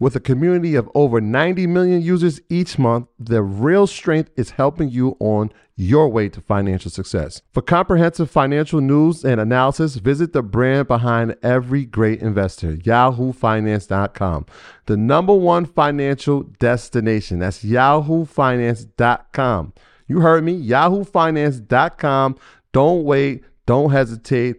With a community of over 90 million users each month, the real strength is helping you on your way to financial success. For comprehensive financial news and analysis, visit the brand behind every great investor, yahoofinance.com. The number one financial destination. That's yahoofinance.com. You heard me, yahoofinance.com. Don't wait, don't hesitate.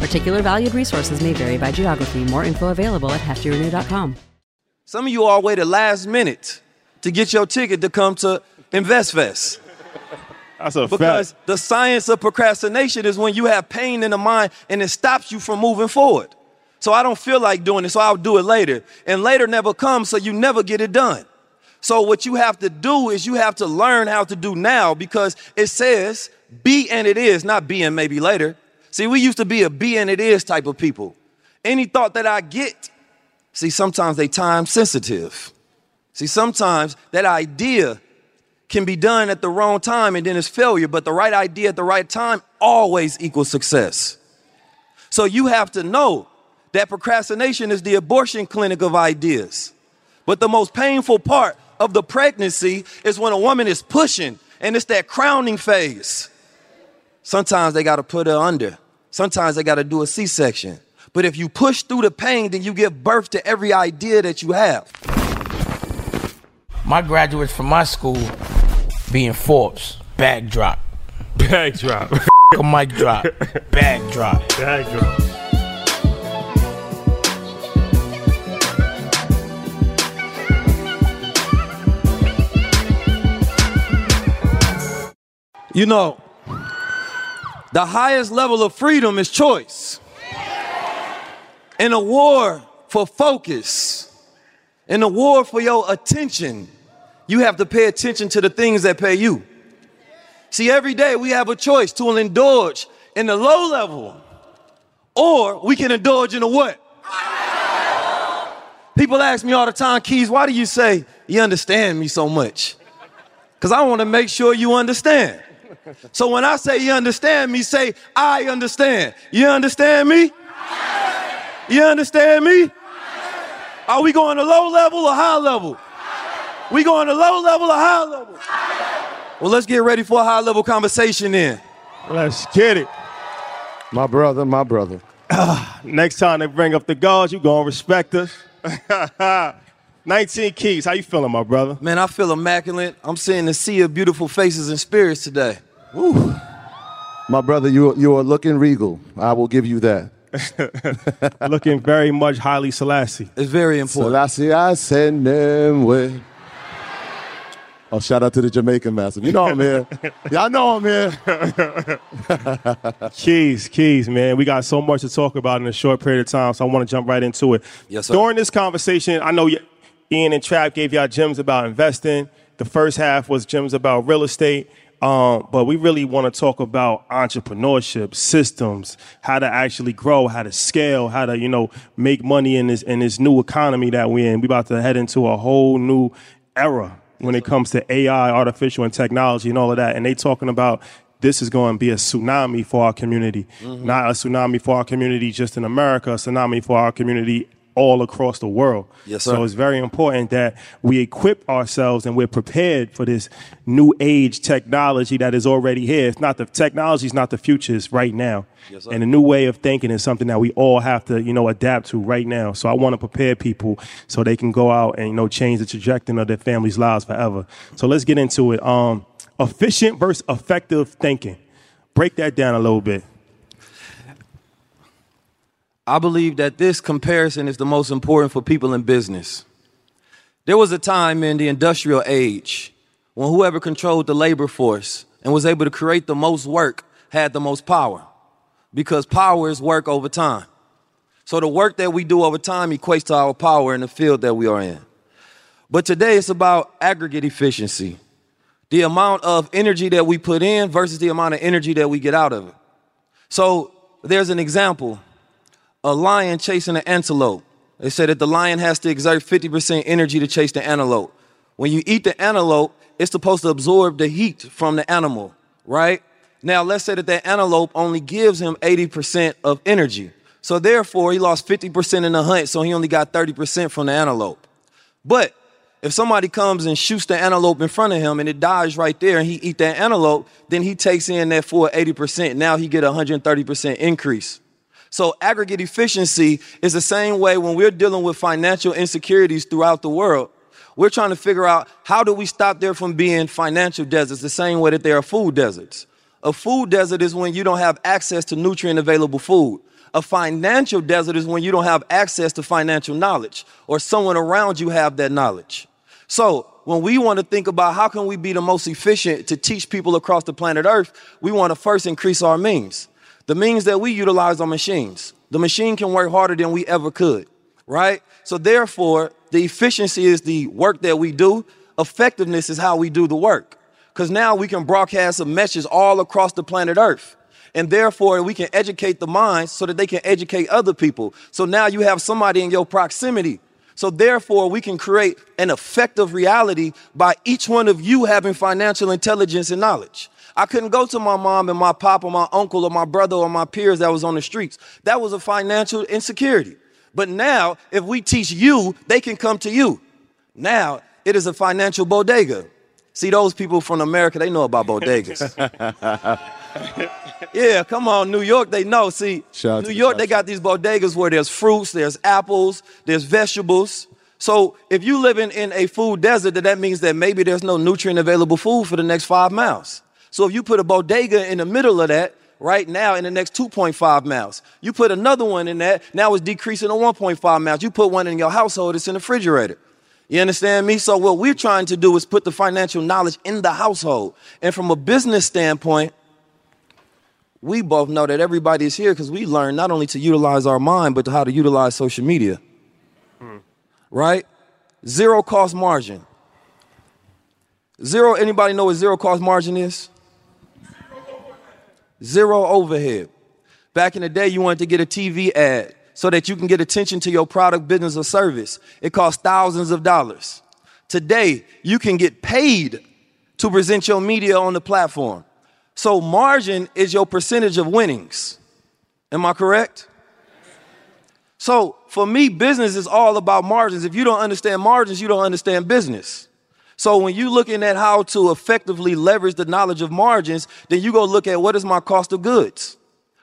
Particular valued resources may vary by geography. More info available at heftyrenew.com. Some of you all waited last minute to get your ticket to come to InvestFest. That's a Because fact. the science of procrastination is when you have pain in the mind and it stops you from moving forward. So I don't feel like doing it, so I'll do it later. And later never comes, so you never get it done. So what you have to do is you have to learn how to do now because it says be and it is, not be and maybe later. See, we used to be a be and it is type of people. Any thought that I get, see, sometimes they time sensitive. See, sometimes that idea can be done at the wrong time and then it's failure, but the right idea at the right time always equals success. So you have to know that procrastination is the abortion clinic of ideas. But the most painful part of the pregnancy is when a woman is pushing and it's that crowning phase. Sometimes they got to put her under. Sometimes they got to do a C-section. But if you push through the pain, then you give birth to every idea that you have. My graduates from my school being Forbes, bag drop. Bag drop. a mic drop, bag drop. Bag drop. You know, the highest level of freedom is choice. In a war for focus, in a war for your attention, you have to pay attention to the things that pay you. See, every day we have a choice to indulge in the low level, or we can indulge in the what? People ask me all the time, Keys, why do you say you understand me so much? Because I want to make sure you understand. So when I say you understand me, say I understand. You understand me? You understand me? Are we going to low level or high level? We going to low level or high level? Well, let's get ready for a high level conversation then. Let's get it. My brother, my brother. Next time they bring up the guards, you gonna respect us. 19 keys. How you feeling, my brother? Man, I feel immaculate. I'm seeing a sea of beautiful faces and spirits today. My brother, you, you are looking regal. I will give you that. Looking very much highly Selassie. It's very important. Selassie, I send them way. Oh, shout out to the Jamaican massive. You know I'm here. Y'all know I'm here. Keys, keys, man. We got so much to talk about in a short period of time, so I want to jump right into it. Yes, sir. During this conversation, I know Ian and Trap gave y'all gems about investing. The first half was gems about real estate. Um, but we really want to talk about entrepreneurship, systems, how to actually grow, how to scale, how to, you know, make money in this in this new economy that we're in. We're about to head into a whole new era when it comes to AI, artificial and technology and all of that. And they talking about this is going to be a tsunami for our community. Mm-hmm. Not a tsunami for our community just in America, a tsunami for our community all across the world. Yes, sir. So it's very important that we equip ourselves and we're prepared for this new age technology that is already here. It's not the technology is not the future, it's right now. Yes, sir. and a new way of thinking is something that we all have to, you know, adapt to right now. So I want to prepare people so they can go out and, you know, change the trajectory of their families' lives forever. So let's get into it. Um, efficient versus effective thinking. Break that down a little bit. I believe that this comparison is the most important for people in business. There was a time in the industrial age when whoever controlled the labor force and was able to create the most work had the most power because power is work over time. So the work that we do over time equates to our power in the field that we are in. But today it's about aggregate efficiency. The amount of energy that we put in versus the amount of energy that we get out of it. So there's an example a lion chasing an antelope. They said that the lion has to exert 50% energy to chase the antelope. When you eat the antelope, it's supposed to absorb the heat from the animal, right? Now, let's say that that antelope only gives him 80% of energy. So therefore, he lost 50% in the hunt, so he only got 30% from the antelope. But if somebody comes and shoots the antelope in front of him and it dies right there and he eat that antelope, then he takes in that full 80%. Now he get a 130% increase. So aggregate efficiency is the same way when we're dealing with financial insecurities throughout the world. We're trying to figure out how do we stop there from being financial deserts the same way that there are food deserts. A food desert is when you don't have access to nutrient available food. A financial desert is when you don't have access to financial knowledge or someone around you have that knowledge. So when we want to think about how can we be the most efficient to teach people across the planet Earth, we want to first increase our means. The means that we utilize are machines. The machine can work harder than we ever could, right? So therefore, the efficiency is the work that we do. Effectiveness is how we do the work. Because now we can broadcast a message all across the planet Earth. And therefore, we can educate the minds so that they can educate other people. So now you have somebody in your proximity. So therefore, we can create an effective reality by each one of you having financial intelligence and knowledge. I couldn't go to my mom and my pop or my uncle or my brother or my peers that was on the streets. That was a financial insecurity. But now, if we teach you, they can come to you. Now, it is a financial bodega. See, those people from America, they know about bodegas. yeah, come on, New York, they know. See, New York, they got these bodegas where there's fruits, there's apples, there's vegetables. So if you live in, in a food desert, then that means that maybe there's no nutrient available food for the next five miles. So if you put a bodega in the middle of that, right now in the next 2.5 miles, you put another one in that, now it's decreasing to 1.5 miles. You put one in your household, it's in the refrigerator. You understand me? So what we're trying to do is put the financial knowledge in the household. And from a business standpoint, we both know that everybody is here because we learn not only to utilize our mind, but to how to utilize social media. Mm. Right? Zero cost margin. Zero, anybody know what zero cost margin is? Zero overhead. Back in the day, you wanted to get a TV ad so that you can get attention to your product, business, or service. It costs thousands of dollars. Today, you can get paid to present your media on the platform. So, margin is your percentage of winnings. Am I correct? So, for me, business is all about margins. If you don't understand margins, you don't understand business. So when you're looking at how to effectively leverage the knowledge of margins, then you go look at what is my cost of goods,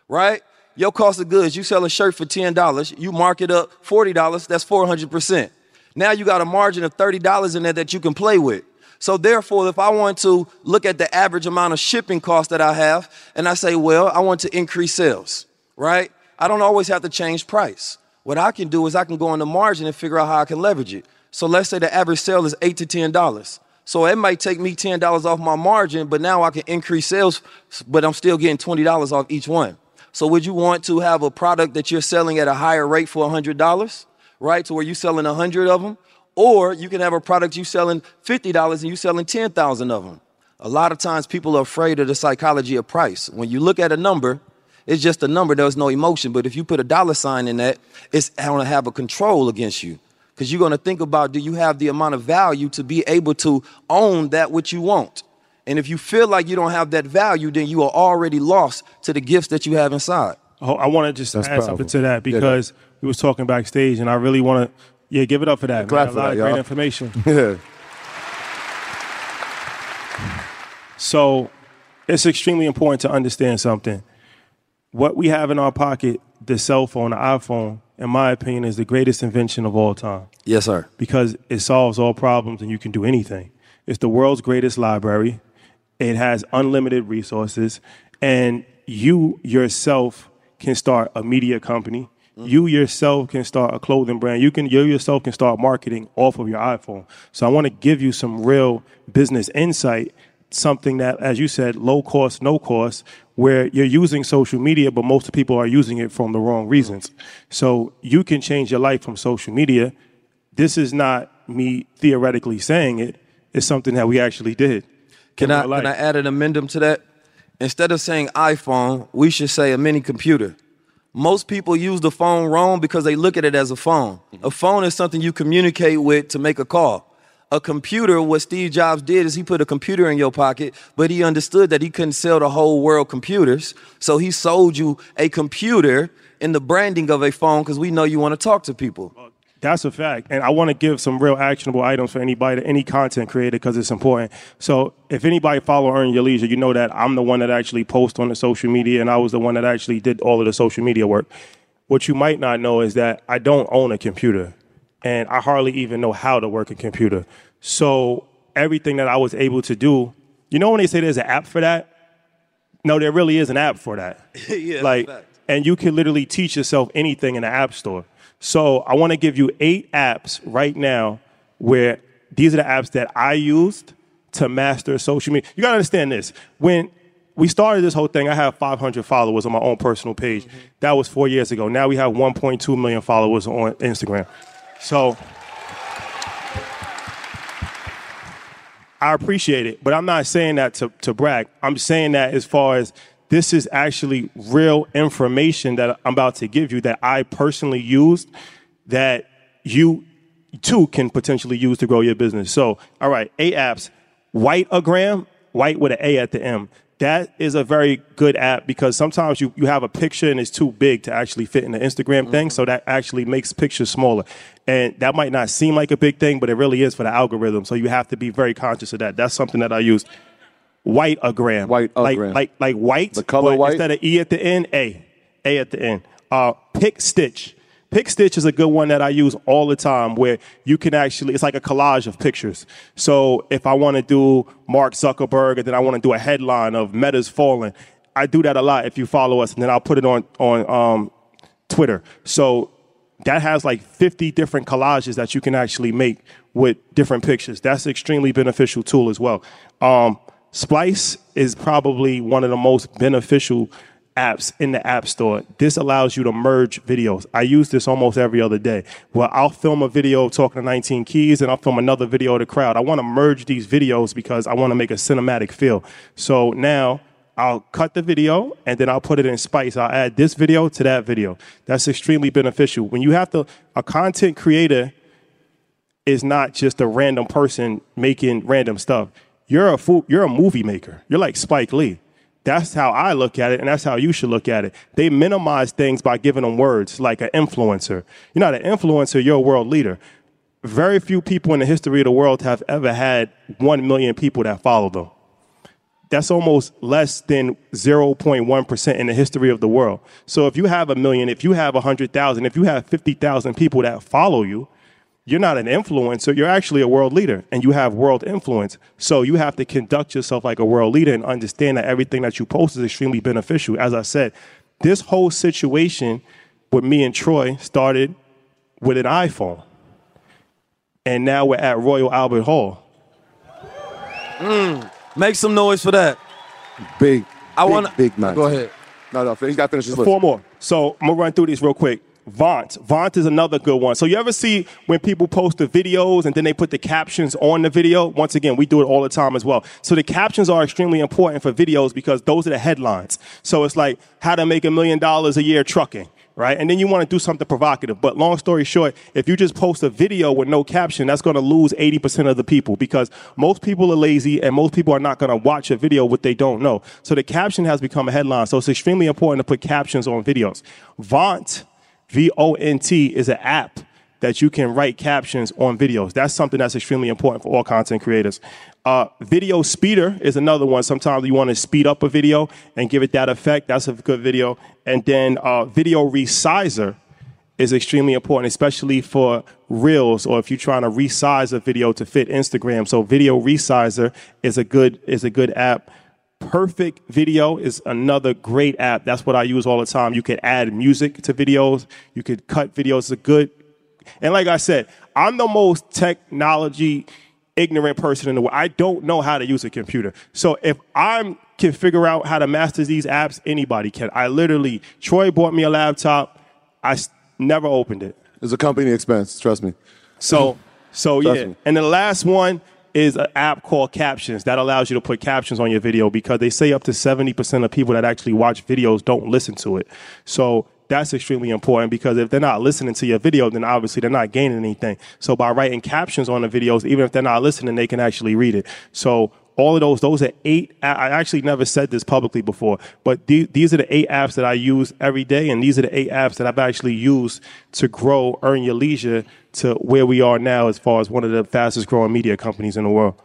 right? Your cost of goods, you sell a shirt for $10, you mark it up $40, that's 400%. Now you got a margin of $30 in there that you can play with. So therefore, if I want to look at the average amount of shipping cost that I have, and I say, well, I want to increase sales, right? I don't always have to change price. What I can do is I can go on the margin and figure out how I can leverage it. So let's say the average sale is eight to ten dollars. So it might take me ten dollars off my margin, but now I can increase sales, but I'm still getting twenty dollars off each one. So would you want to have a product that you're selling at a higher rate for hundred dollars, right? To where you're selling hundred of them, Or you can have a product you're selling $50 and you're selling 10,000 of them. A lot of times people are afraid of the psychology of price. When you look at a number, it's just a number, there's no emotion. But if you put a dollar sign in that, it's going to have a control against you. Because you're going to think about do you have the amount of value to be able to own that which you want? And if you feel like you don't have that value, then you are already lost to the gifts that you have inside. Oh, I want to just That's add powerful. something to that because we was talking backstage, and I really want to, yeah, give it up for that. Clap man. for a lot that, of great y'all. information. Yeah. So it's extremely important to understand something. What we have in our pocket, the cell phone, the iPhone, in my opinion, is the greatest invention of all time Yes, sir. because it solves all problems and you can do anything. It's the world's greatest library. It has unlimited resources, and you yourself can start a media company. Mm. You yourself can start a clothing brand. You can you yourself can start marketing off of your iPhone. So I want to give you some real business insight, something that, as you said, low cost, no cost, where you're using social media, but most people are using it from the wrong reasons. So you can change your life from social media this is not me theoretically saying it. It's something that we actually did. Can I, can I add an amendum to that? Instead of saying iPhone, we should say a mini computer. Most people use the phone wrong because they look at it as a phone. A phone is something you communicate with to make a call. A computer, what Steve Jobs did is he put a computer in your pocket, but he understood that he couldn't sell the whole world computers. So he sold you a computer in the branding of a phone because we know you want to talk to people. That's a fact. And I want to give some real actionable items for anybody, any content creator, because it's important. So if anybody follow Earn Your Leisure, you know that I'm the one that actually posts on the social media, and I was the one that actually did all of the social media work. What you might not know is that I don't own a computer, and I hardly even know how to work a computer. So everything that I was able to do, you know, when they say there's an app for that, no, there really is an app for that. Yeah, like, and you can literally teach yourself anything in the app store. So I want to give you eight apps right now where these are the apps that I used to master social media. You got to understand this. When we started this whole thing, I have 500 followers on my own personal page. That was four years ago. Now we have 1.2 million followers on Instagram. So I appreciate it, but I'm not saying that to, to brag. I'm saying that as far as this is actually real information that I'm about to give you that I personally used that you too can potentially use to grow your business. So, all right, eight apps. Whitagram, white with an A at the M. That is a very good app because sometimes you, you have a picture and it's too big to actually fit in the Instagram thing. So that actually makes pictures smaller. And that might not seem like a big thing, but it really is for the algorithm. So you have to be very conscious of that. That's something that I use. Whitagram. Like, Whitagram. like, like white. The color but white? Instead of E at the end, A. A at the end. Uh, PicStitch. PicStitch is a good one that I use all the time where you can actually, it's like a collage of pictures. So if I want to do Mark Zuckerberg and then I want to do a headline of Meta's falling, I do that a lot if you follow us and then I'll put it on, on um, Twitter. So that has like 50 different collages that you can actually make with different pictures. That's an extremely beneficial tool as well. Um, Splice is probably one of the most beneficial apps in the App Store. This allows you to merge videos. I use this almost every other day. Well, I'll film a video talking to 19 keys and I'll film another video of the crowd. I want to merge these videos because I want to make a cinematic feel. So now I'll cut the video and then I'll put it in Splice. I'll add this video to that video. That's extremely beneficial. When you have to, a content creator is not just a random person making random stuff. You're a you're a movie maker. You're like Spike Lee. That's how I look at it, and that's how you should look at it. They minimize things by giving them words, like an influencer. You're not an influencer, you're a world leader. Very few people in the history of the world have ever had one million people that follow them. That's almost less than 0.1% in the history of the world. So if you have a million, if you have 100,000, if you have 50,000 people that follow you, you're not an influencer, you're actually a world leader and you have world influence. So you have to conduct yourself like a world leader and understand that everything that you post is extremely beneficial. As I said, this whole situation with me and Troy started with an iPhone. And now we're at Royal Albert Hall. Mm, make some noise for that. Big. I big, wanna- big man. Go ahead. No, no, he's got to finish his list. Four more. So I'm gonna run through these real quick. Vont. Vont is another good one. So you ever see when people post the videos and then they put the captions on the video? Once again, we do it all the time as well. So the captions are extremely important for videos because those are the headlines. So it's like how to make a million dollars a year trucking right? And then you want to do something provocative. But long story short, if you just post a video with no caption, that's going to lose 80% of the people because most people are lazy and most people are not going to watch a video what they don't know. So the caption has become a headline. So it's extremely important to put captions on videos. Vont V O N T is an app that you can write captions on videos. That's something that's extremely important for all content creators. Uh, video speeder is another one. Sometimes you want to speed up a video and give it that effect. That's a good video. And then uh, video resizer is extremely important, especially for reels or if you're trying to resize a video to fit Instagram. So video resizer is a good is a good app. Perfect Video is another great app. That's what I use all the time. You can add music to videos. You could cut videos. It's a good, and like I said, I'm the most technology ignorant person in the world. I don't know how to use a computer. So if I can figure out how to master these apps, anybody can. I literally, Troy bought me a laptop. I never opened it. It's a company expense. Trust me. So, so yeah. Me. And the last one is an app called Captions that allows you to put captions on your video because they say up to 70% of people that actually watch videos don't listen to it. So that's extremely important because if they're not listening to your video, then obviously they're not gaining anything. So by writing captions on the videos, even if they're not listening, they can actually read it. So all of those, those are eight. I actually never said this publicly before, but these are the eight apps that I use every day, and these are the eight apps that I've actually used to grow Earn Your Leisure to where we are now as far as one of the fastest growing media companies in the world.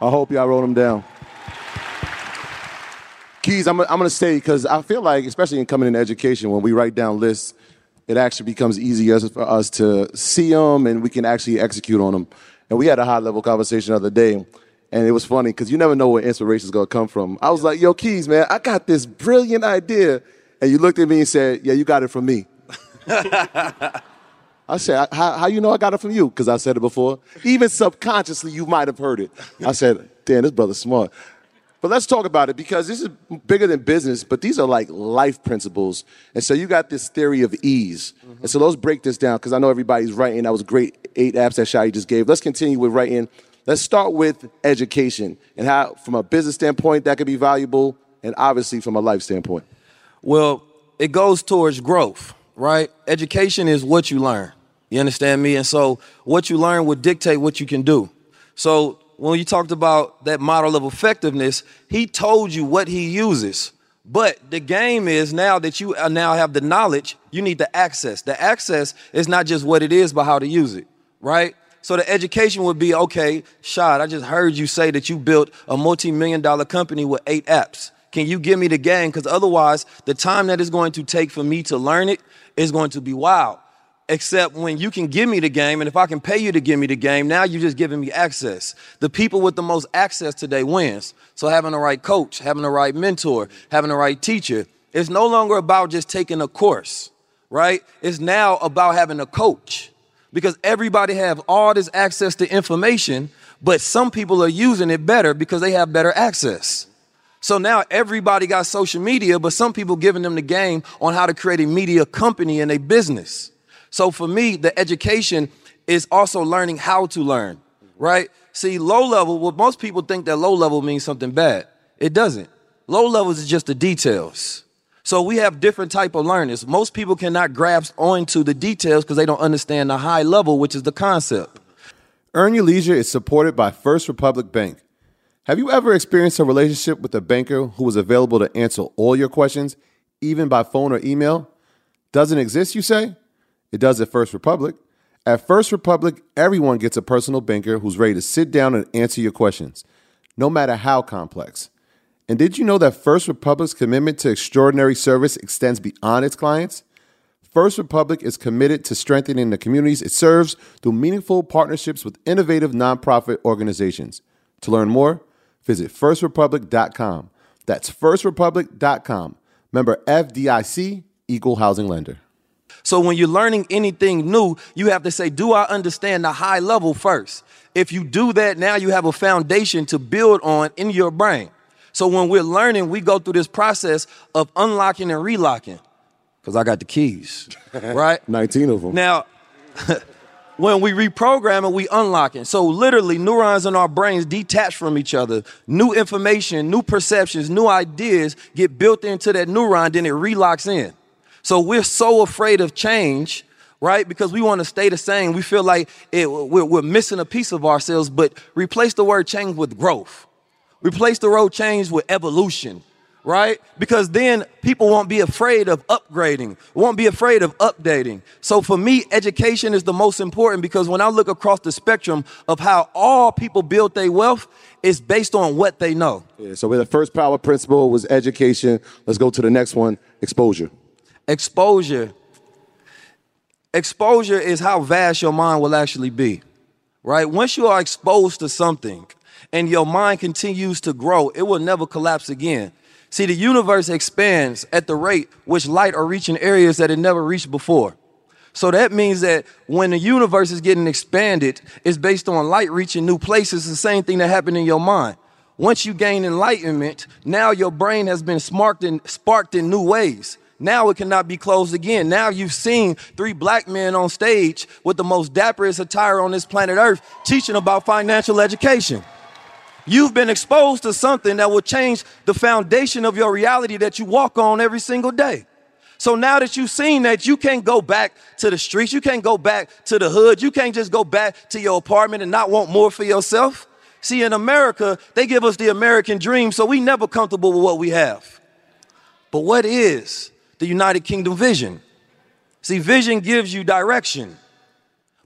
I hope y'all wrote them down. Keys, I'm, I'm going to say, because I feel like, especially in coming into education, when we write down lists, it actually becomes easier for us to see them and we can actually execute on them. And we had a high level conversation the other day and it was funny because you never know where inspiration is going to come from. I was like, yo, Keys, man, I got this brilliant idea. And you looked at me and said, yeah, you got it from me. I said, how, how you know I got it from you? Because I said it before. Even subconsciously, you might have heard it. I said, damn, this brother's smart. But let's talk about it because this is bigger than business, but these are like life principles. And so you got this theory of ease. Mm-hmm. And so let's break this down because I know everybody's writing. That was great eight apps that Shai just gave. Let's continue with writing Let's start with education and how, from a business standpoint, that could be valuable, and obviously from a life standpoint. Well, it goes towards growth, right? Education is what you learn. You understand me? And so, what you learn will dictate what you can do. So, when you talked about that model of effectiveness, he told you what he uses. But the game is now that you uh, now have the knowledge, you need the access. The access is not just what it is, but how to use it, right? So the education would be okay, Shad, I just heard you say that you built a multi million dollar company with eight apps. Can you give me the game? Because otherwise, the time that is going to take for me to learn it is going to be wild. Except when you can give me the game, and if I can pay you to give me the game, now you're just giving me access. The people with the most access today wins. So having the right coach, having the right mentor, having the right teacher, it's no longer about just taking a course, right? It's now about having a coach because everybody have all this access to information, but some people are using it better because they have better access. So now everybody got social media, but some people giving them the game on how to create a media company and a business. So for me, the education is also learning how to learn, right? See, low level, well, most people think that low level means something bad. It doesn't. Low levels is just the details. So we have different type of learners. Most people cannot grasp onto the details because they don't understand the high level, which is the concept. Earn Your Leisure is supported by First Republic Bank. Have you ever experienced a relationship with a banker who was available to answer all your questions, even by phone or email? Doesn't exist, you say? It does at First Republic. At First Republic, everyone gets a personal banker who's ready to sit down and answer your questions, no matter how complex. And did you know that First Republic's commitment to extraordinary service extends beyond its clients? First Republic is committed to strengthening the communities it serves through meaningful partnerships with innovative nonprofit organizations. To learn more, visit firstrepublic.com. That's firstrepublic.com. Member FDIC, Equal Housing Lender. So when you're learning anything new, you have to say, Do I understand the high level first? If you do that, now you have a foundation to build on in your brain. So when we're learning, we go through this process of unlocking and relocking. because I got the keys, right? 19 of them. Now, when we reprogram it, we unlock it. So literally, neurons in our brains detach from each other. New information, new perceptions, new ideas get built into that neuron, then it relocks in. So we're so afraid of change, right? Because we want to stay the same. We feel like it, we're, we're missing a piece of ourselves, but replace the word change with growth. Replace the road change with evolution right? Because then people won't be afraid of upgrading, won't be afraid of updating. So for me, education is the most important because when I look across the spectrum of how all people build their wealth, it's based on what they know. Yeah, so the first power principle was education. Let's go to the next one, exposure. Exposure. Exposure is how vast your mind will actually be. Right? Once you are exposed to something and your mind continues to grow, it will never collapse again. See, the universe expands at the rate which light are reaching areas that it never reached before. So that means that when the universe is getting expanded, it's based on light reaching new places. The same thing that happened in your mind. Once you gain enlightenment, now your brain has been sparked in, sparked in new ways. Now it cannot be closed again. Now you've seen three black men on stage with the most dapperest attire on this planet Earth teaching about financial education. You've been exposed to something that will change the foundation of your reality that you walk on every single day. So now that you've seen that, you can't go back to the streets. You can't go back to the hood. You can't just go back to your apartment and not want more for yourself. See, in America, they give us the American dream, so we never comfortable with what we have. But what is the United Kingdom vision? See, vision gives you direction.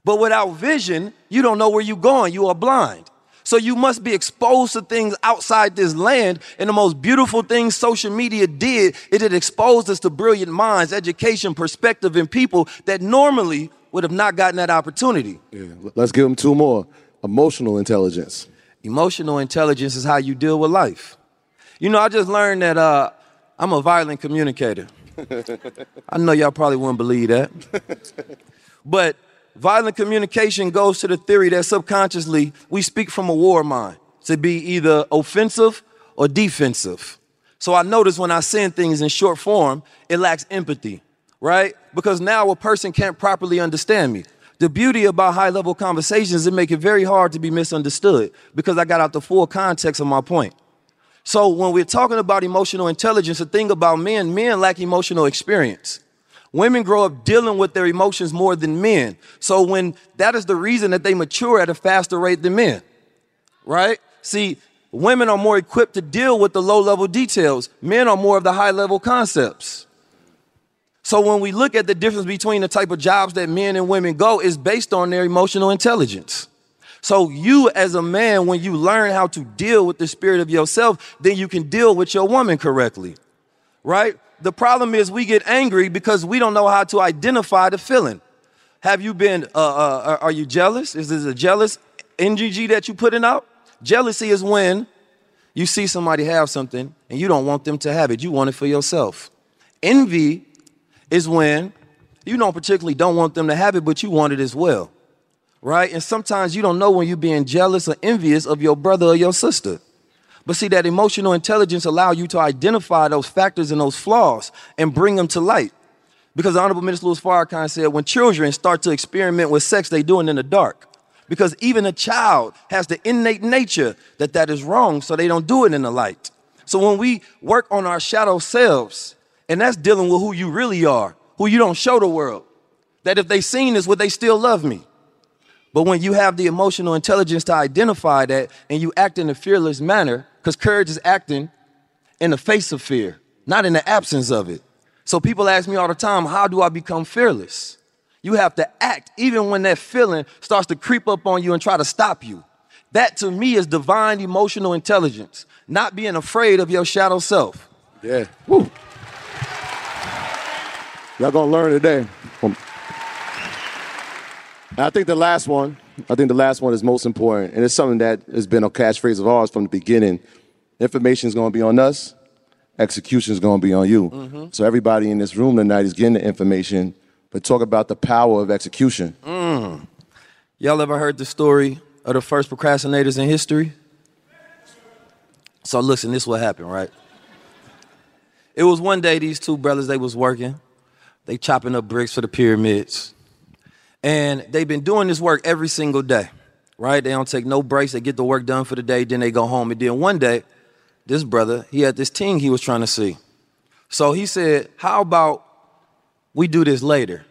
But without vision, you don't know where you're going. You are blind. So you must be exposed to things outside this land. And the most beautiful thing social media did is it exposed us to brilliant minds, education, perspective, and people that normally would have not gotten that opportunity. Yeah. Let's give them two more. Emotional intelligence. Emotional intelligence is how you deal with life. You know, I just learned that uh, I'm a violent communicator. I know y'all probably wouldn't believe that. but Violent communication goes to the theory that subconsciously we speak from a war mind to be either offensive or defensive. So I notice when I send things in short form, it lacks empathy, right? Because now a person can't properly understand me. The beauty about high level conversations is it make it very hard to be misunderstood because I got out the full context of my point. So when we're talking about emotional intelligence, the thing about men, men lack emotional experience. Women grow up dealing with their emotions more than men. So when that is the reason that they mature at a faster rate than men. Right? See, women are more equipped to deal with the low level details. Men are more of the high level concepts. So when we look at the difference between the type of jobs that men and women go is based on their emotional intelligence. So you as a man when you learn how to deal with the spirit of yourself, then you can deal with your woman correctly. Right? The problem is we get angry because we don't know how to identify the feeling. Have you been, uh, uh, are you jealous? Is this a jealous NGG that you putting out? Jealousy is when you see somebody have something and you don't want them to have it. You want it for yourself. Envy is when you don't particularly don't want them to have it, but you want it as well. Right? And sometimes you don't know when you're being jealous or envious of your brother or your sister. But see, that emotional intelligence allow you to identify those factors and those flaws and bring them to light. Because the Honorable Minister Louis Farrakhan said, when children start to experiment with sex, they do it in the dark. Because even a child has the innate nature that that is wrong, so they don't do it in the light. So when we work on our shadow selves, and that's dealing with who you really are, who you don't show the world, that if they seen this, would they still love me? But when you have the emotional intelligence to identify that and you act in a fearless manner, because courage is acting in the face of fear, not in the absence of it. So people ask me all the time, how do I become fearless? You have to act even when that feeling starts to creep up on you and try to stop you. That to me is divine emotional intelligence, not being afraid of your shadow self. Yeah. Woo. Y'all gonna learn today. I think the last one, I think the last one is most important, and it's something that has been a catchphrase of ours from the beginning. Information is going to be on us, execution is going to be on you. Mm-hmm. So everybody in this room tonight is getting the information, but talk about the power of execution. Mm. Y'all ever heard the story of the first procrastinators in history? So listen, this what happened, right? It was one day these two brothers they was working They chopping up bricks for the pyramids. And they've been doing this work every single day, right? They don't take no breaks. They get the work done for the day, then they go home. And then one day, this brother, he had this team he was trying to see. So he said, How about we do this later?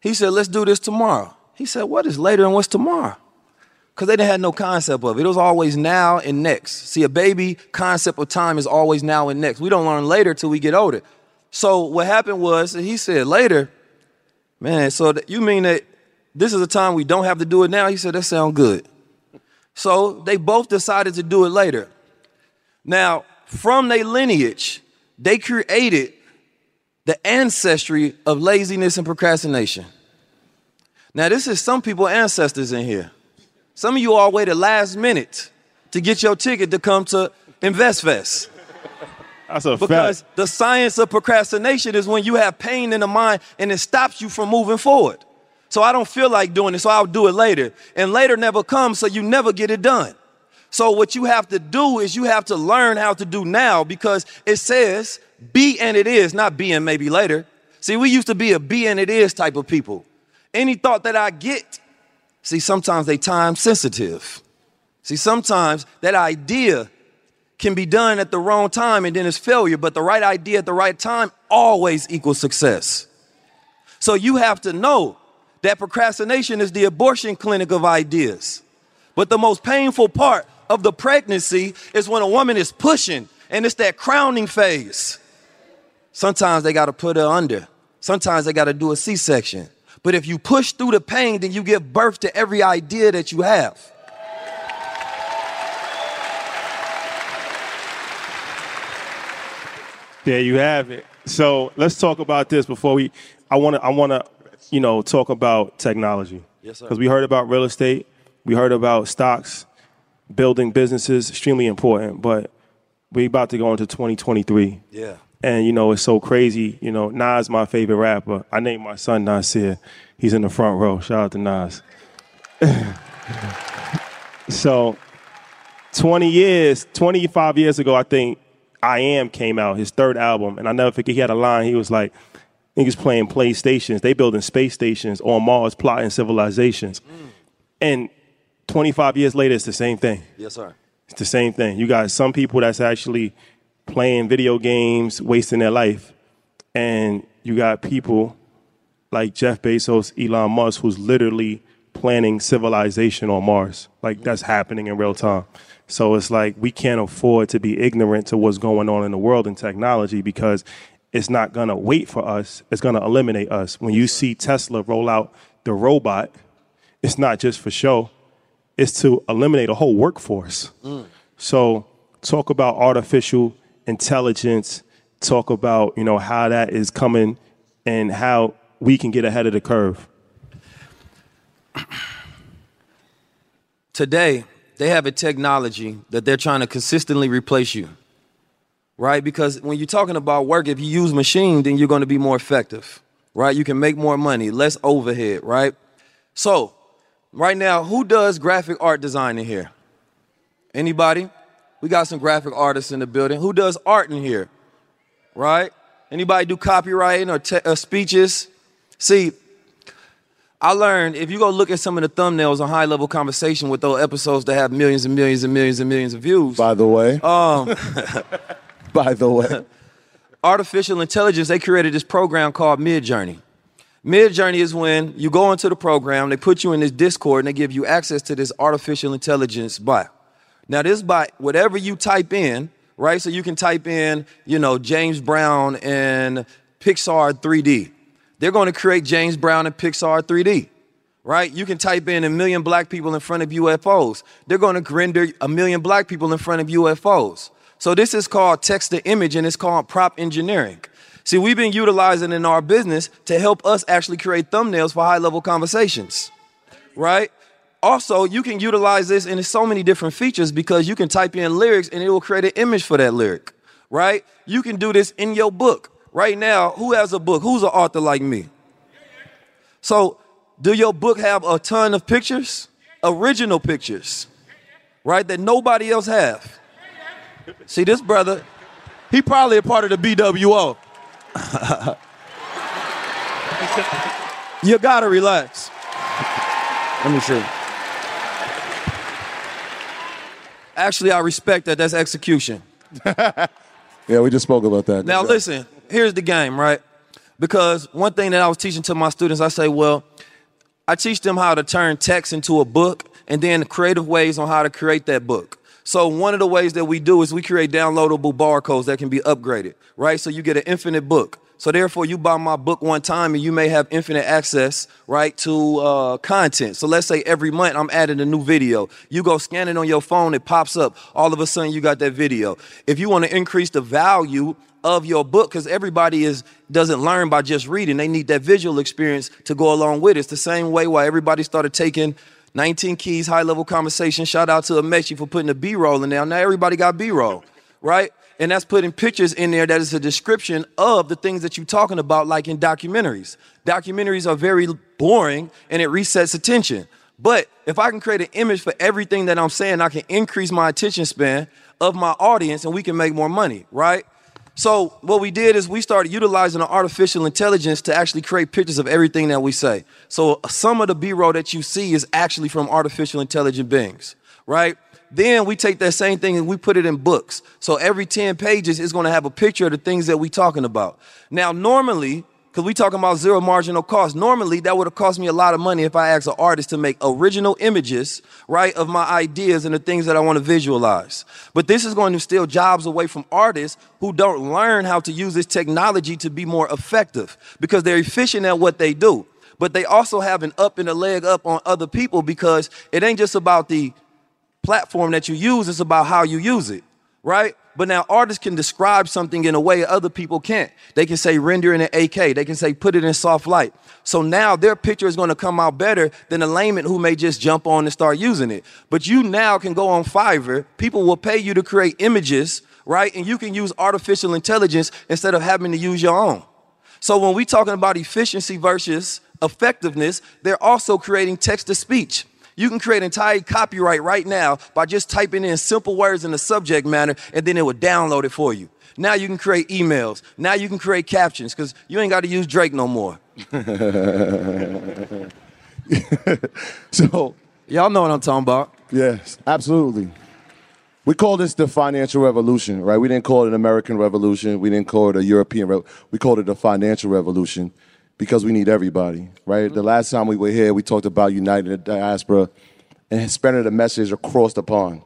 He said, Let's do this tomorrow. He said, What is later and what's tomorrow? Because they didn't have no concept of it. It was always now and next. See, a baby concept of time is always now and next. We don't learn later till we get older. So what happened was he said later, man, so you mean that this is a time we don't have to do it now? He said, that sounds good. So they both decided to do it later. Now, from their lineage, they created the ancestry of laziness and procrastination. Now, this is some people ancestors in here. Some of you all waited last minute to get your ticket to come to InvestFest. That's a Because fact. the science of procrastination is when you have pain in the mind and it stops you from moving forward. So I don't feel like doing it, so I'll do it later. And later never comes, so you never get it done. So what you have to do is you have to learn how to do now because it says be and it is, not be and maybe later. See, we used to be a be and it is type of people. Any thought that I get, see, sometimes they time sensitive. See, sometimes that idea can be done at the wrong time and then it's failure, but the right idea at the right time always equals success. So you have to know that procrastination is the abortion clinic of ideas. But the most painful part of the pregnancy is when a woman is pushing and it's that crowning phase. Sometimes they got to put her under. Sometimes they got to do a C-section. But if you push through the pain, then you give birth to every idea that you have. There you have it. So let's talk about this before we. I want to. I want to, you know, talk about technology. Yes, sir. Because we heard about real estate, we heard about stocks, building businesses, extremely important. But we about to go into 2023. Yeah. And you know, it's so crazy. You know, Nas, my favorite rapper. I named my son Nasir. He's in the front row. Shout out to Nas. so, 20 years, 25 years ago, I think I Am came out, his third album, and I never forget he had a line. He was like, niggas playing PlayStations. They building space stations on Mars, plotting civilizations. Mm. And 25 years later, it's the same thing. Yes, sir. It's the same thing. You got some people that's actually playing video games, wasting their life, and you got people like Jeff Bezos, Elon Musk, who's literally planning civilization on Mars. Like that's happening in real time. So it's like we can't afford to be ignorant to what's going on in the world and technology because it's not gonna wait for us. It's gonna eliminate us. When you see Tesla roll out the robot, it's not just for show. It's to eliminate a whole workforce. So talk about artificial intelligence. Talk about you know how that is coming and how we can get ahead of the curve. Today, they have a technology that they're trying to consistently replace you. Right? Because when you're talking about work, if you use machine, then you're going to be more effective. Right? You can make more money, less overhead, right? So, right now, who does graphic art design in here? Anybody? We got some graphic artists in the building. Who does art in here? Right? Anybody do copywriting or te- uh, speeches? See, I learned if you go look at some of the thumbnails on high level conversation with those episodes that have millions and millions and millions and millions of views. By the way, Um, by the way, artificial intelligence, they created this program called Midjourney. Midjourney is when you go into the program, they put you in this Discord, and they give you access to this artificial intelligence bot. Now, this bot, whatever you type in, right? So you can type in, you know, James Brown and Pixar 3D. They're going to create James Brown and Pixar 3D, right? You can type in a million black people in front of UFOs. They're going to render a million black people in front of UFOs. So this is called text to image and it's called prompt engineering. See, we've been utilizing in our business to help us actually create thumbnails for high level conversations, right? Also, you can utilize this in so many different features because you can type in lyrics and it will create an image for that lyric, right? You can do this in your book. Right now, who has a book? Who's an author like me? So, do your book have a ton of pictures? Original pictures, right? That nobody else have. See, this brother, he probably a part of the BWO. You gotta relax. Let me see. Actually, I respect that. That's execution. Yeah, we just spoke about that. Now, listen, here's the game, right? Because one thing that I was teaching to my students, I say, well, I teach them how to turn text into a book and then creative ways on how to create that book. So one of the ways that we do is we create downloadable barcodes that can be upgraded, right? So you get an infinite book. So therefore, you buy my book one time and you may have infinite access, right, to uh, content. So let's say every month I'm adding a new video. You go scan it on your phone, it pops up. All of a sudden, you got that video. If you want to increase the value of your book, because everybody is doesn't learn by just reading, they need that visual experience to go along with it. It's the same way why everybody started taking 19 keys, high level conversation. Shout out to Amechi for putting the B roll in there. Now everybody got B roll, right? and that's putting pictures in there that is a description of the things that you're talking about, like in documentaries. Documentaries are very boring and it resets attention. But if I can create an image for everything that I'm saying, I can increase my attention span of my audience and we can make more money, right? So what we did is we started utilizing the artificial intelligence to actually create pictures of everything that we say. So uh, some of the B-roll that you see is actually from artificial intelligent beings, right? Then we take that same thing and we put it in books. So every 10 pages is going to have a picture of the things that we're talking about. Now, normally, because we talking about zero marginal cost. Normally, that would have cost me a lot of money if I asked an artist to make original images, right, of my ideas and the things that I want to visualize. But this is going to steal jobs away from artists who don't learn how to use this technology to be more effective because they're efficient at what they do. But they also have an up and a leg up on other people because it ain't just about the platform that you use, it's about how you use it, right? But now artists can describe something in a way other people can't. They can say render in an 8K. They can say put it in soft light. So now their picture is going to come out better than a layman who may just jump on and start using it. But you now can go on Fiverr. People will pay you to create images, right? And you can use artificial intelligence instead of having to use your own. So when we're talking about efficiency versus effectiveness, they're also creating text to speech. You can create entire copyright right now by just typing in simple words in the subject matter, and then it will download it for you. Now you can create emails. Now you can create captions because you ain't got to use Drake no more. so, y'all know what I'm talking about. Yes, absolutely. We call this the financial revolution, right? We didn't call it an American revolution. We didn't call it a European. Re- we called it the financial revolution because we need everybody, right? Mm-hmm. The last time we were here, we talked about uniting the diaspora and spreading the message across the pond.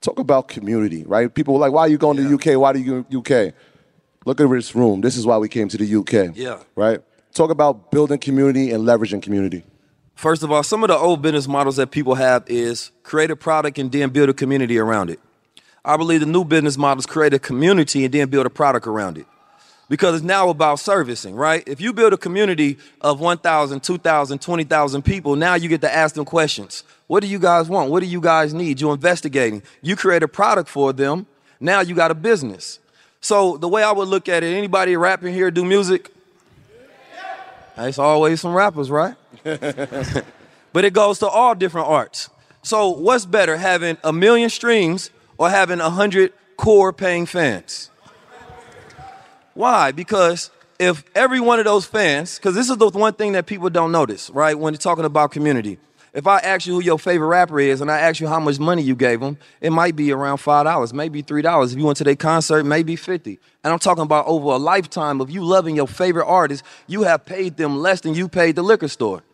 Talk about community, right? People were like, why are you going yeah. to the UK? Why do you UK? Look at this room. This is why we came to the UK. Yeah. Right? Talk about building community and leveraging community. First of all, some of the old business models that people have is create a product and then build a community around it. I believe the new business models create a community and then build a product around it because it's now about servicing, right? If you build a community of 1,000, 2,000, 20,000 people, now you get to ask them questions. What do you guys want? What do you guys need? You're investigating. You create a product for them. Now you got a business. So the way I would look at it, anybody rapping here do music? It's always some rappers, right? but it goes to all different arts. So what's better, having a million streams or having a hundred core paying fans? Why? Because if every one of those fans, because this is the one thing that people don't notice, right? When you're talking about community. If I ask you who your favorite rapper is and I ask you how much money you gave them, it might be around $5, maybe $3. If you went to their concert, maybe 50 And I'm talking about over a lifetime of you loving your favorite artist, you have paid them less than you paid the liquor store,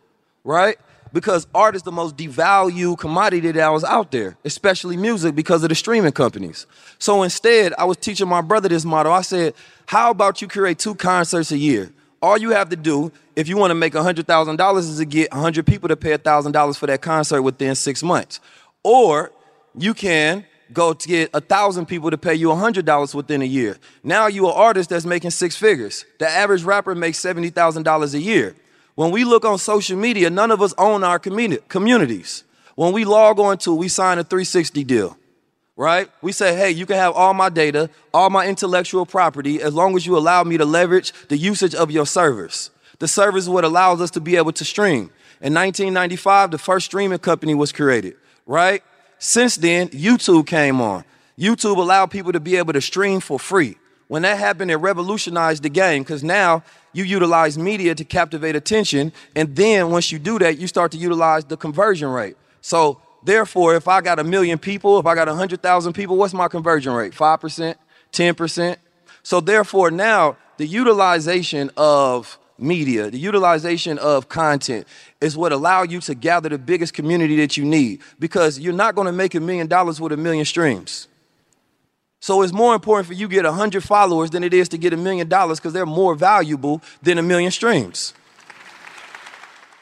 right? Because art is the most devalued commodity that was out there, especially music because of the streaming companies. So instead, I was teaching my brother this model. I said, How about you create two concerts a year? All you have to do, if you want to make $100,000, is to get 100 people to pay $1,000 for that concert within six months. Or you can go to get a thousand people to pay you $100 within a year. Now you're an artist that's making six figures. The average rapper makes $70,000 a year. When we look on social media, none of us own our communities. When we log on to, we sign a 360 deal, right? We say, hey, you can have all my data, all my intellectual property, as long as you allow me to leverage the usage of your servers. The servers is what allows us to be able to stream. In 1995, the first streaming company was created, right? Since then, YouTube came on. YouTube allowed people to be able to stream for free. When that happened, it revolutionized the game because now you utilize media to captivate attention. And then once you do that, you start to utilize the conversion rate. So therefore, if I got a million people, if I got 100,000 people, what's my conversion rate? 5%, 10%? So therefore, now the utilization of media, the utilization of content is what allow you to gather the biggest community that you need because you're not going to make a million dollars with a million streams. So it's more important for you to get 100 followers than it is to get a million dollars because they're more valuable than a million streams.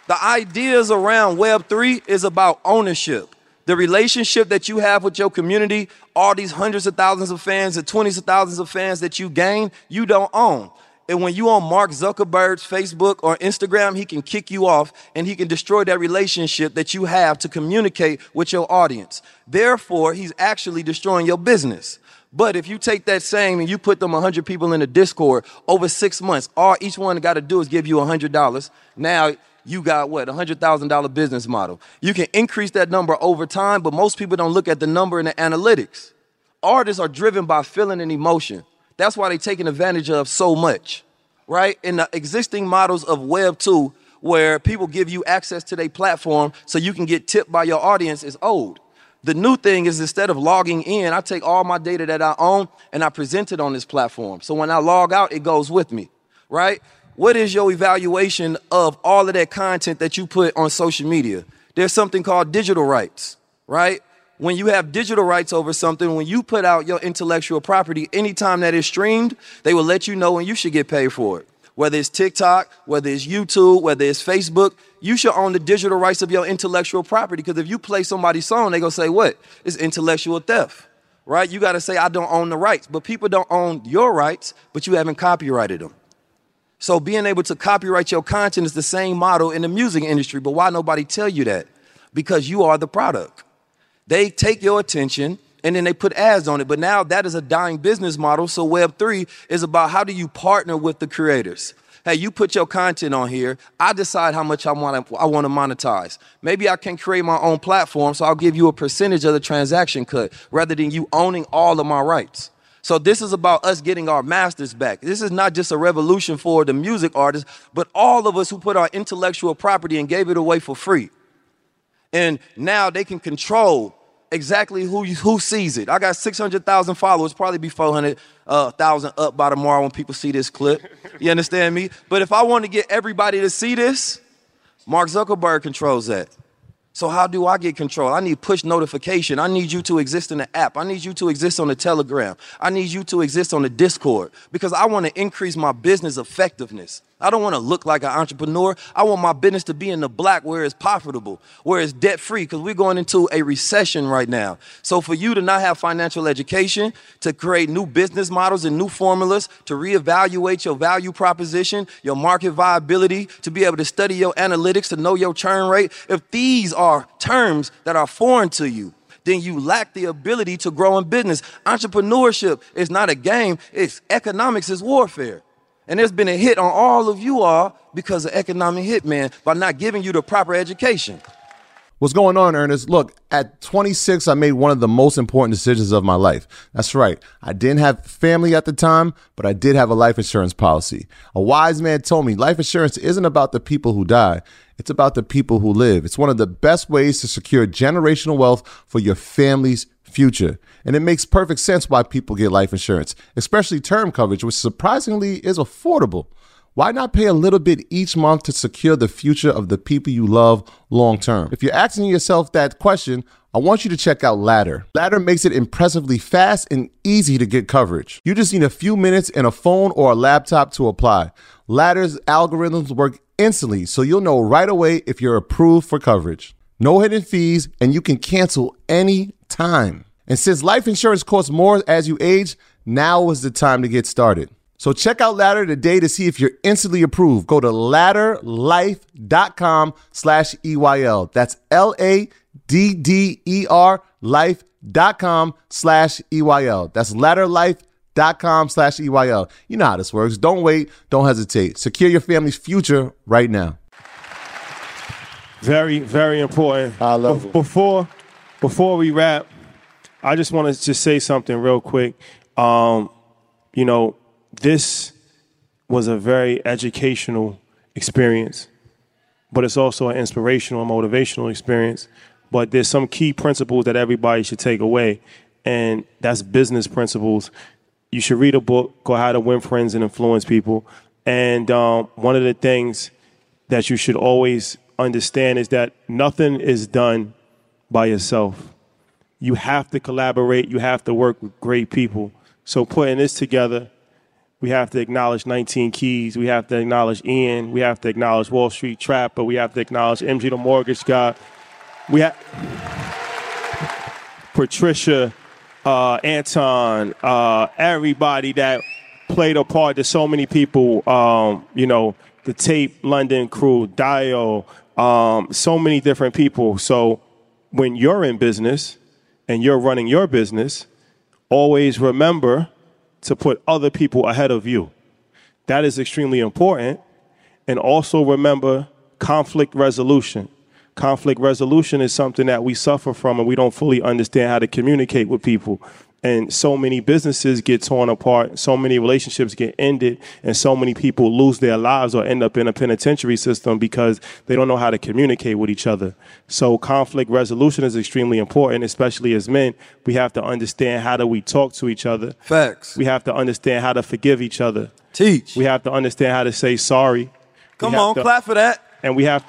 The ideas around Web3 is about ownership. The relationship that you have with your community, all these hundreds of thousands of fans and twenties of thousands of fans that you gain, you don't own. And when you on Mark Zuckerberg's Facebook or Instagram, he can kick you off and he can destroy that relationship that you have to communicate with your audience. Therefore, he's actually destroying your business. But if you take that same and you put them 100 people in a Discord over six months, all each one got to do is give you $100. Now you got what? A $100,000 business model. You can increase that number over time, but most people don't look at the number in the analytics. Artists are driven by feeling and emotion. That's why they're taking advantage of so much, right? In the existing models of Web 2, where people give you access to their platform so you can get tipped by your audience, is old. The new thing is instead of logging in, I take all my data that I own and I present it on this platform. So when I log out, it goes with me, right? What is your evaluation of all of that content that you put on social media? There's something called digital rights, right? when you have digital rights over something, when you put out your intellectual property, anytime that is streamed, they will let you know when you should get paid for it. Whether it's TikTok, whether it's YouTube, whether it's Facebook, you should own the digital rights of your intellectual property. Because if you play somebody's song, they gonna say, "What? It's intellectual theft." Right? You gotta say, "I don't own the rights," but people don't own your rights, but you haven't copyrighted them. So being able to copyright your content is the same model in the music industry. But why nobody tell you that? Because you are the product. They take your attention and then they put ads on it. But now that is a dying business model. So Web3 is about how do you partner with the creators? Hey, you put your content on here. I decide how much I want to I want to monetize. Maybe I can create my own platform, so I'll give you a percentage of the transaction cut rather than you owning all of my rights. So this is about us getting our masters back. This is not just a revolution for the music artists, but all of us who put our intellectual property and gave it away for free. And now they can control exactly who who sees it. I got 600,000 followers, probably be 400,000 uh, up by tomorrow when people see this clip. You understand me? But if I want to get everybody to see this, Mark Zuckerberg controls that. So how do I get control? I need push notification. I need you to exist in the app. I need you to exist on the Telegram. I need you to exist on the Discord because I want to increase my business effectiveness. I don't want to look like an entrepreneur. I want my business to be in the black where it's profitable, where it's debt free, because we're going into a recession right now. So for you to not have financial education, to create new business models and new formulas, to reevaluate your value proposition, your market viability, to be able to study your analytics, to know your churn rate, if these are terms that are foreign to you, then you lack the ability to grow in business. Entrepreneurship is not a game, it's economics is warfare. And there's been a hit on all of you all because of economic hitman by not giving you the proper education. What's going on, Ernest? Look, at 26, I made one of the most important decisions of my life. That's right. I didn't have family at the time, but I did have a life insurance policy. A wise man told me life insurance isn't about the people who die, it's about the people who live. It's one of the best ways to secure generational wealth for your family's future. And it makes perfect sense why people get life insurance, especially term coverage, which surprisingly is affordable. Why not pay a little bit each month to secure the future of the people you love long term? If you're asking yourself that question, I want you to check out Ladder. Ladder makes it impressively fast and easy to get coverage. You just need a few minutes and a phone or a laptop to apply. Ladder's algorithms work instantly, so you'll know right away if you're approved for coverage. No hidden fees, and you can cancel any time. And since life insurance costs more as you age, now is the time to get started. So check out Ladder today to see if you're instantly approved. Go to ladderlife.com slash EYL. That's L-A-D-D-E-R life.com slash EYL. That's ladderlife.com slash EYL. You know how this works. Don't wait. Don't hesitate. Secure your family's future right now. Very, very important. I love Be- it. Before, before we wrap, I just want to just say something real quick. Um, you know, this was a very educational experience, but it's also an inspirational and motivational experience. But there's some key principles that everybody should take away, and that's business principles. You should read a book called How to Win Friends and Influence People. And um, one of the things that you should always understand is that nothing is done by yourself. You have to collaborate, you have to work with great people. So, putting this together, we have to acknowledge 19 Keys, we have to acknowledge Ian, we have to acknowledge Wall Street Trapper, we have to acknowledge MG the Mortgage Guy. We have Patricia, uh, Anton, uh, everybody that played a part. There's so many people, um, you know, the Tape London crew, Dio, um, so many different people. So when you're in business and you're running your business, always remember to put other people ahead of you. That is extremely important. And also remember conflict resolution. Conflict resolution is something that we suffer from and we don't fully understand how to communicate with people. And so many businesses get torn apart, so many relationships get ended, and so many people lose their lives or end up in a penitentiary system because they don't know how to communicate with each other. So conflict resolution is extremely important, especially as men. We have to understand how do we talk to each other. Facts. We have to understand how to forgive each other. Teach. We have to understand how to say sorry. Come on, to- clap for that. and we have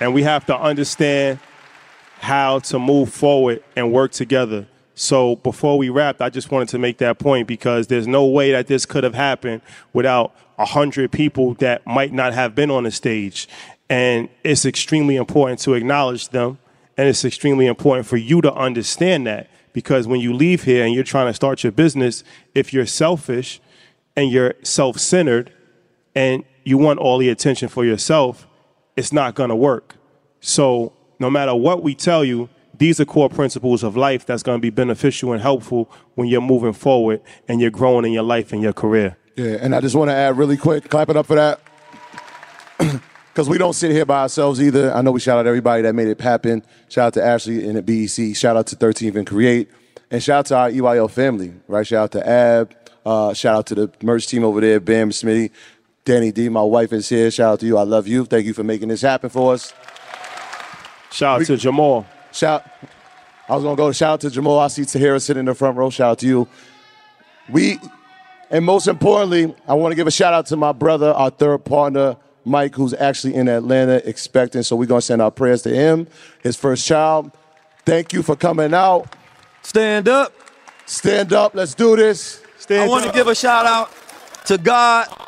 and we have to understand how to move forward and work together. So before we wrapped, I just wanted to make that point because there's no way that this could have happened without a hundred people that might not have been on the stage. And it's extremely important to acknowledge them. And it's extremely important for you to understand that because when you leave here and you're trying to start your business, if you're selfish and you're self centered and you want all the attention for yourself, it's not going to work. So, no matter what we tell you, these are core principles of life that's going to be beneficial and helpful when you're moving forward and you're growing in your life and your career. Yeah, and I just want to add really quick, clap it up for that. Because we don't sit here by ourselves either. I know we shout out everybody that made it happen. Shout out to Ashley and the BEC. Shout out to 13th and Create. And shout out to our EYL family, right? Shout out to Ab. Uh, shout out to the merch team over there, Bam Smitty. Danny D, my wife is here. Shout out to you. I love you. Thank you for making this happen for us. Shout out to Jamal. Shout. I was gonna go. Shout out to Jamal. I see Tahira sitting in the front row. Shout out to you. We, and most importantly, I want to give a shout out to my brother, our third partner, Mike, who's actually in Atlanta expecting. So we're gonna send our prayers to him, his first child. Thank you for coming out. Stand up. Stand up. Let's do this. Stand I want to give a shout out to God.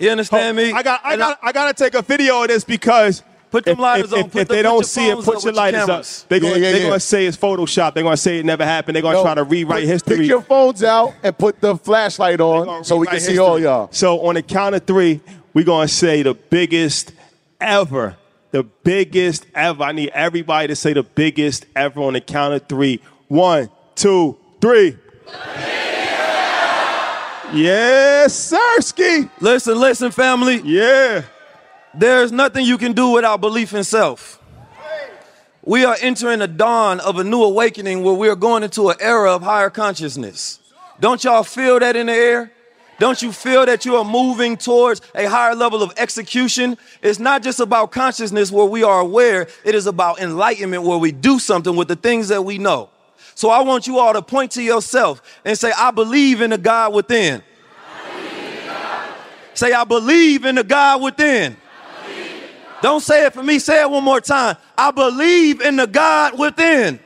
You understand me? I got. I got. I gotta take a video of this because Put them if, lighters if, on. If, Put if the- they put don't see it, put your with your up. They're Yeah, gonna, yeah, they're yeah. gonna say it's Photoshop. They're gonna say it never happened. They're gonna Yo, try to rewrite put- history. Pick your phones out and put the flashlight on so we can Rewrite see all y'all. So on the count of three, we're gonna say the biggest ever. The biggest ever. I need everybody to say the biggest ever on the count of three. One, two, three. Yes, Sirski. Listen, listen, family. Yeah. There's nothing you can do without belief in self. We are entering the dawn of a new awakening where we are going into an era of higher consciousness. Don't y'all feel that in the air? Don't you feel that you are moving towards a higher level of execution? It's not just about consciousness where we are aware, it is about enlightenment where we do something with the things that we know. So I want you all to point to yourself and say, I believe in the God within. Say, I believe in the God within. Don't say it for me. Say it one more time. I believe in the God within.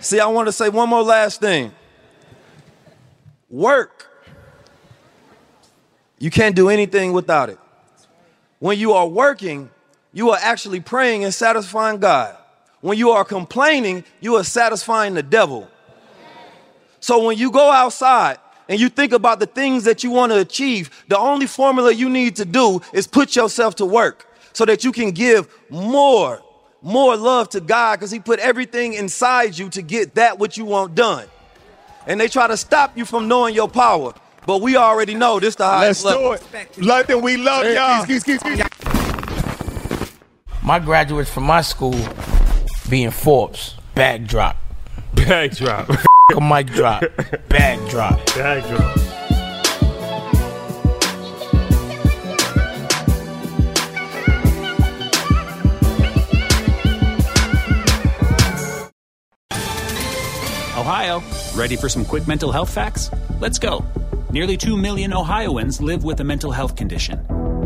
See, I want to say one more last thing. Work. You can't do anything without it. When you are working, you are actually praying and satisfying God. When you are complaining, you are satisfying the devil. So when you go outside and you think about the things that you want to achieve, the only formula you need to do is put yourself to work so that you can give more, more love to God because He put everything inside you to get that which you want done. And they try to stop you from knowing your power. But we already know this the highest Let's highest level. do it. London, we love y'all. My graduates from my school being Forbes. Backdrop. Backdrop. a mic drop. Backdrop. Backdrop. Ohio, ready for some quick mental health facts? Let's go. Nearly 2 million Ohioans live with a mental health condition.